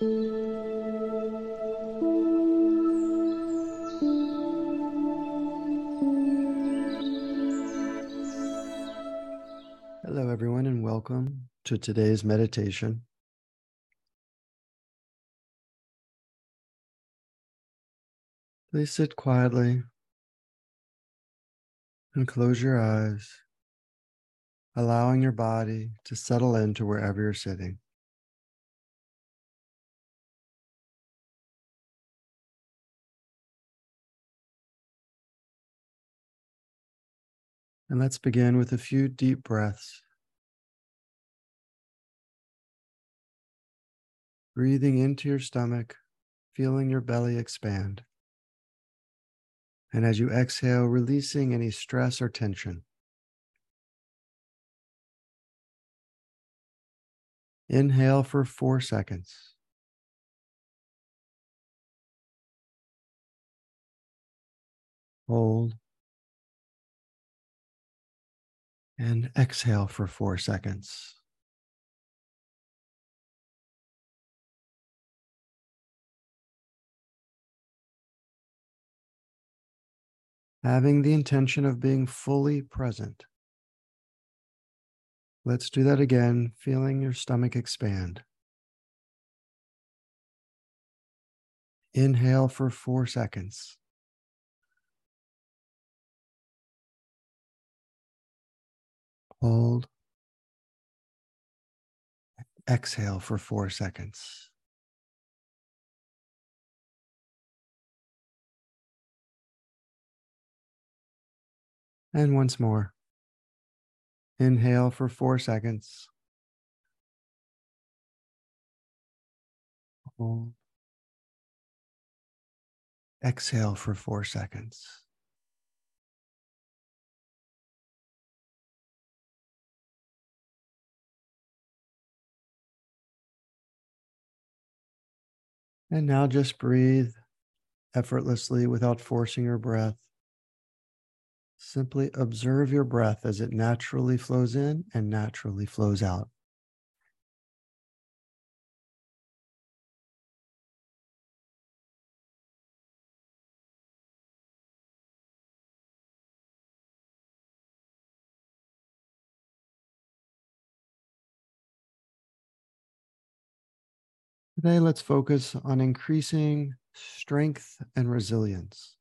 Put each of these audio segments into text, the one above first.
Hello, everyone, and welcome to today's meditation. Please sit quietly and close your eyes, allowing your body to settle into wherever you're sitting. And let's begin with a few deep breaths. Breathing into your stomach, feeling your belly expand. And as you exhale, releasing any stress or tension. Inhale for four seconds. Hold. And exhale for four seconds. having the intention of being fully present. Let's do that again, feeling your stomach expand. Inhale for four seconds. Hold. Exhale for four seconds. And once more. Inhale for four seconds. Hold. Exhale for four seconds. And now just breathe effortlessly without forcing your breath. Simply observe your breath as it naturally flows in and naturally flows out. Today, let's focus on increasing strength and resilience.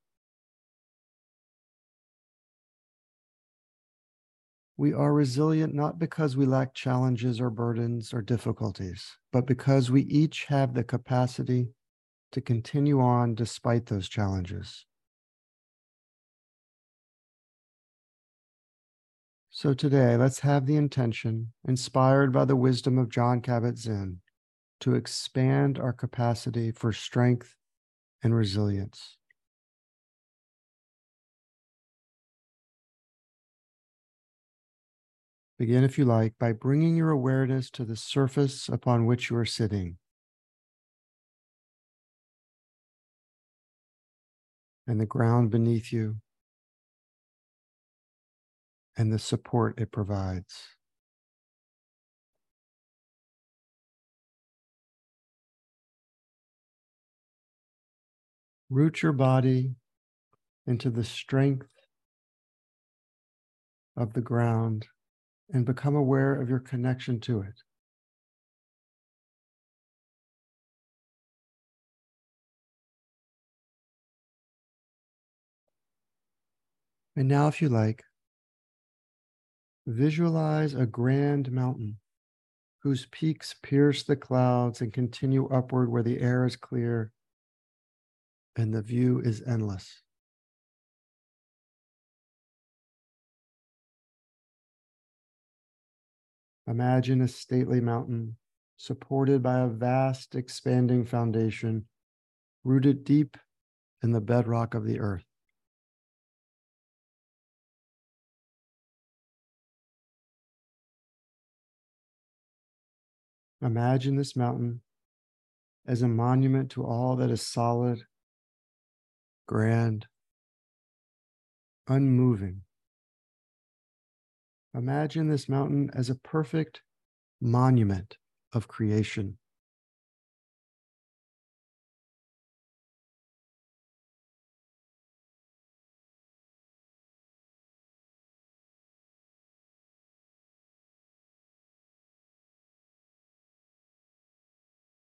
We are resilient not because we lack challenges or burdens or difficulties, but because we each have the capacity to continue on despite those challenges. So today, let's have the intention, inspired by the wisdom of Jon Kabat-Zinn, to expand our capacity for strength and resilience. Begin, if you like, by bringing your awareness to the surface upon which you are sitting. And the ground beneath you, and the support it provides. Root your body into the strength of the ground and become aware of your connection to it. And now, if you like, visualize a grand mountain whose peaks pierce the clouds and continue upward where the air is clear and the view is endless. Imagine a stately mountain supported by a vast expanding foundation rooted deep in the bedrock of the earth. Imagine this mountain as a monument to all that is solid, grand, unmoving. Imagine this mountain as a perfect monument of creation.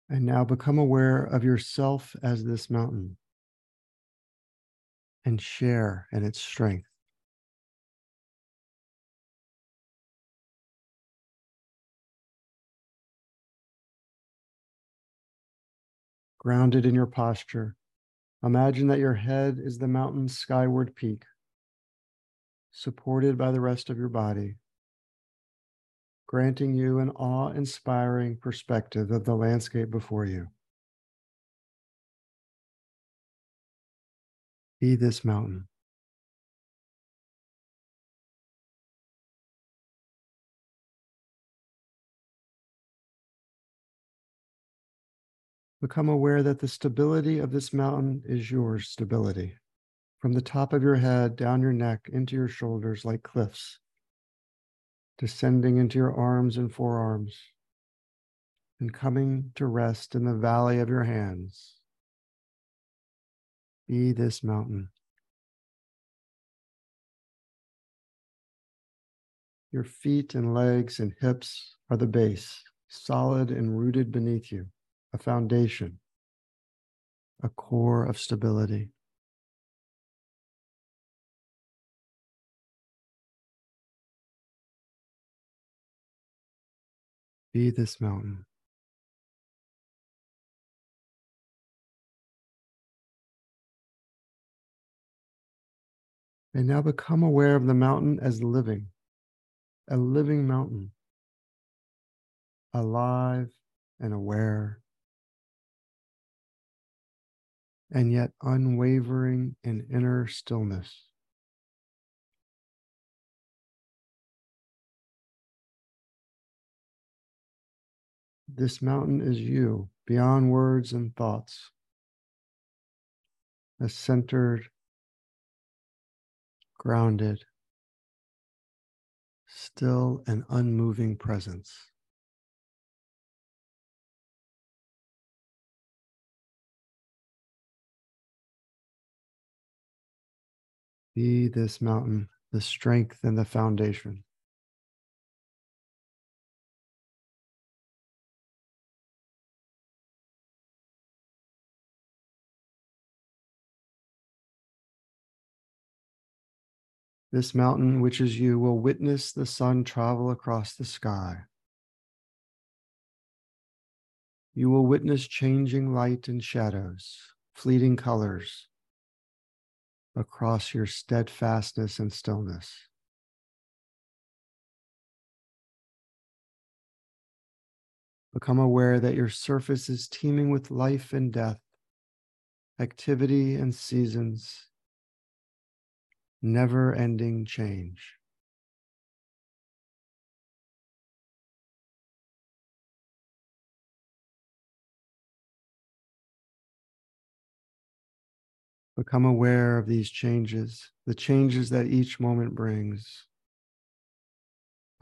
And now become aware of yourself as this mountain and share in its strength. Grounded in your posture, imagine that your head is the mountain's skyward peak, supported by the rest of your body granting you an awe inspiring perspective of the landscape before you. Be this mountain. Become aware that the stability of this mountain is your stability. From the top of your head, down your neck, into your shoulders, like cliffs descending into your arms and forearms, and coming to rest in the valley of your hands. Be this mountain. Your feet and legs and hips are the base, solid and rooted beneath you, a foundation, a core of stability. Be this mountain. And now become aware of the mountain as living, a living mountain, alive and aware, and yet unwavering in inner stillness. This mountain is you beyond words and thoughts. A centered, grounded, still and unmoving presence. Be this mountain, the strength and the foundation. This mountain, which is you, will witness the sun travel across the sky. You will witness changing light and shadows, fleeting colors across your steadfastness and stillness. Become aware that your surface is teeming with life and death, activity and seasons, never ending change. Become aware of these changes, the changes that each moment brings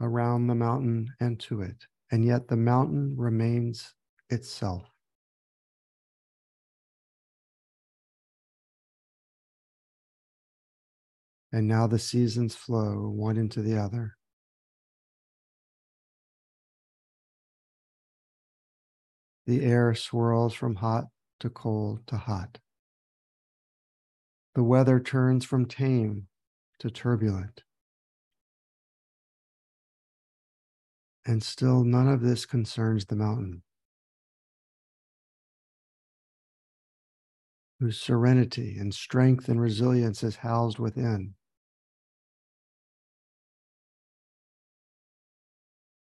around the mountain and to it. And yet the mountain remains itself. And now the seasons flow one into the other. The air swirls from hot to cold to hot. The weather turns from tame to turbulent. And still, none of this concerns the mountain, whose serenity and strength and resilience is housed within.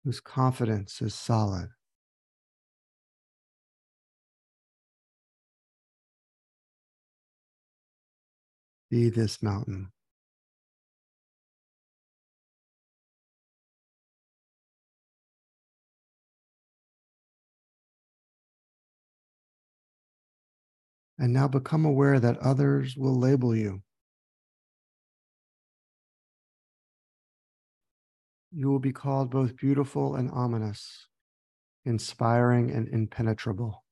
Whose confidence is solid. Be this mountain. And now become aware that others will label you you will be called both beautiful and ominous, inspiring and impenetrable.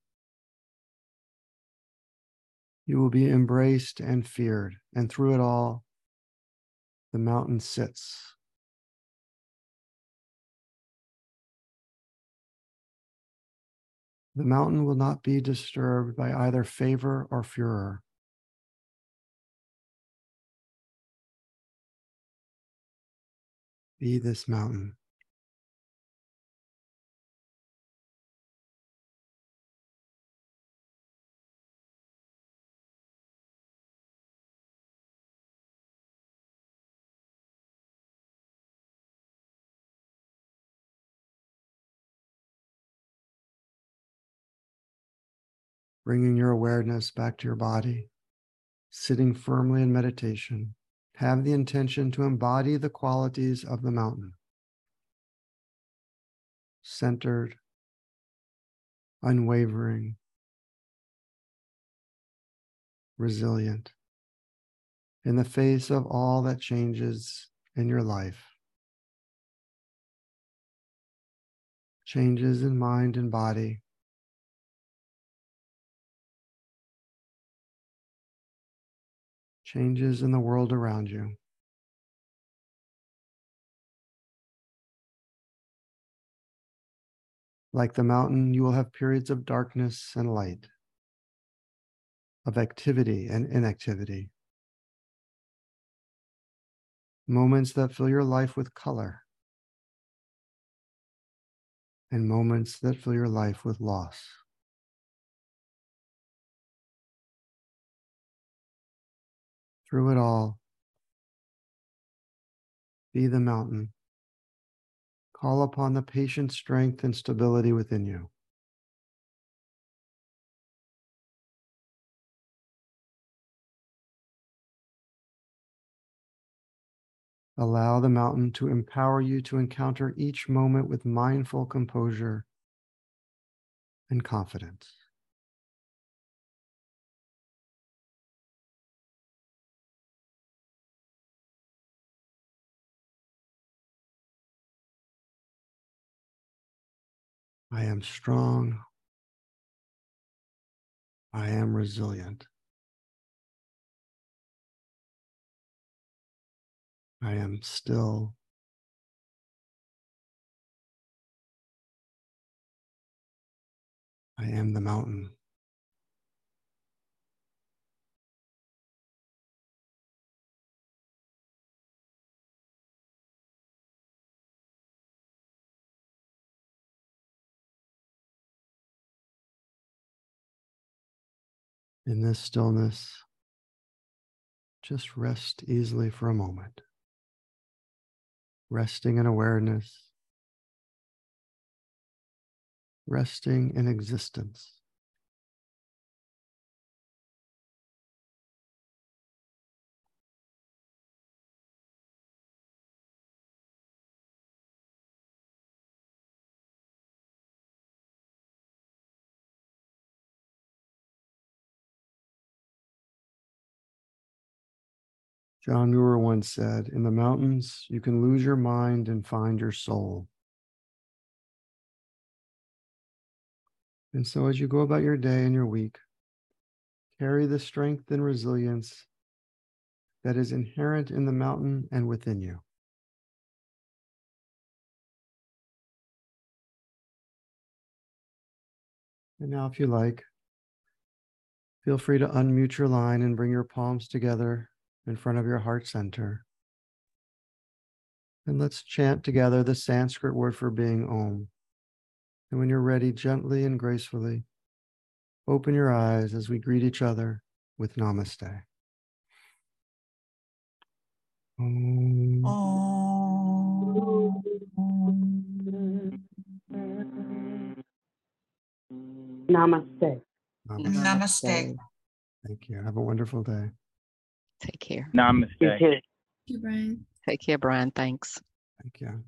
You will be embraced and feared, and through it all, the mountain sits. The mountain will not be disturbed by either favor or furor. Be this mountain. bringing your awareness back to your body, sitting firmly in meditation. Have the intention to embody the qualities of the mountain centered, unwavering, resilient in the face of all that changes in your life. Changes in mind and body, changes in the world around you. Like the mountain, you will have periods of darkness and light, of activity and inactivity, moments that fill your life with color, and moments that fill your life with loss. Through it all. Be the mountain. Call upon the patient strength and stability within you. Allow the mountain to empower you to encounter each moment with mindful composure and confidence. I am strong. I am resilient. I am still. I am the mountain. In this stillness, just rest easily for a moment. Resting in awareness, resting in existence. John Muir once said, In the mountains, you can lose your mind and find your soul. And so, as you go about your day and your week, carry the strength and resilience that is inherent in the mountain and within you. And now, if you like, feel free to unmute your line and bring your palms together in front of your heart center. And let's chant together the Sanskrit word for being Om. And when you're ready, gently and gracefully, open your eyes as we greet each other with Namaste. Om. Om. Namaste. Namaste. Namaste. Thank you. Have a wonderful day. Take care. Namaste. You too. Thank you, Brian. Take care, Brian. Thanks. Thank you.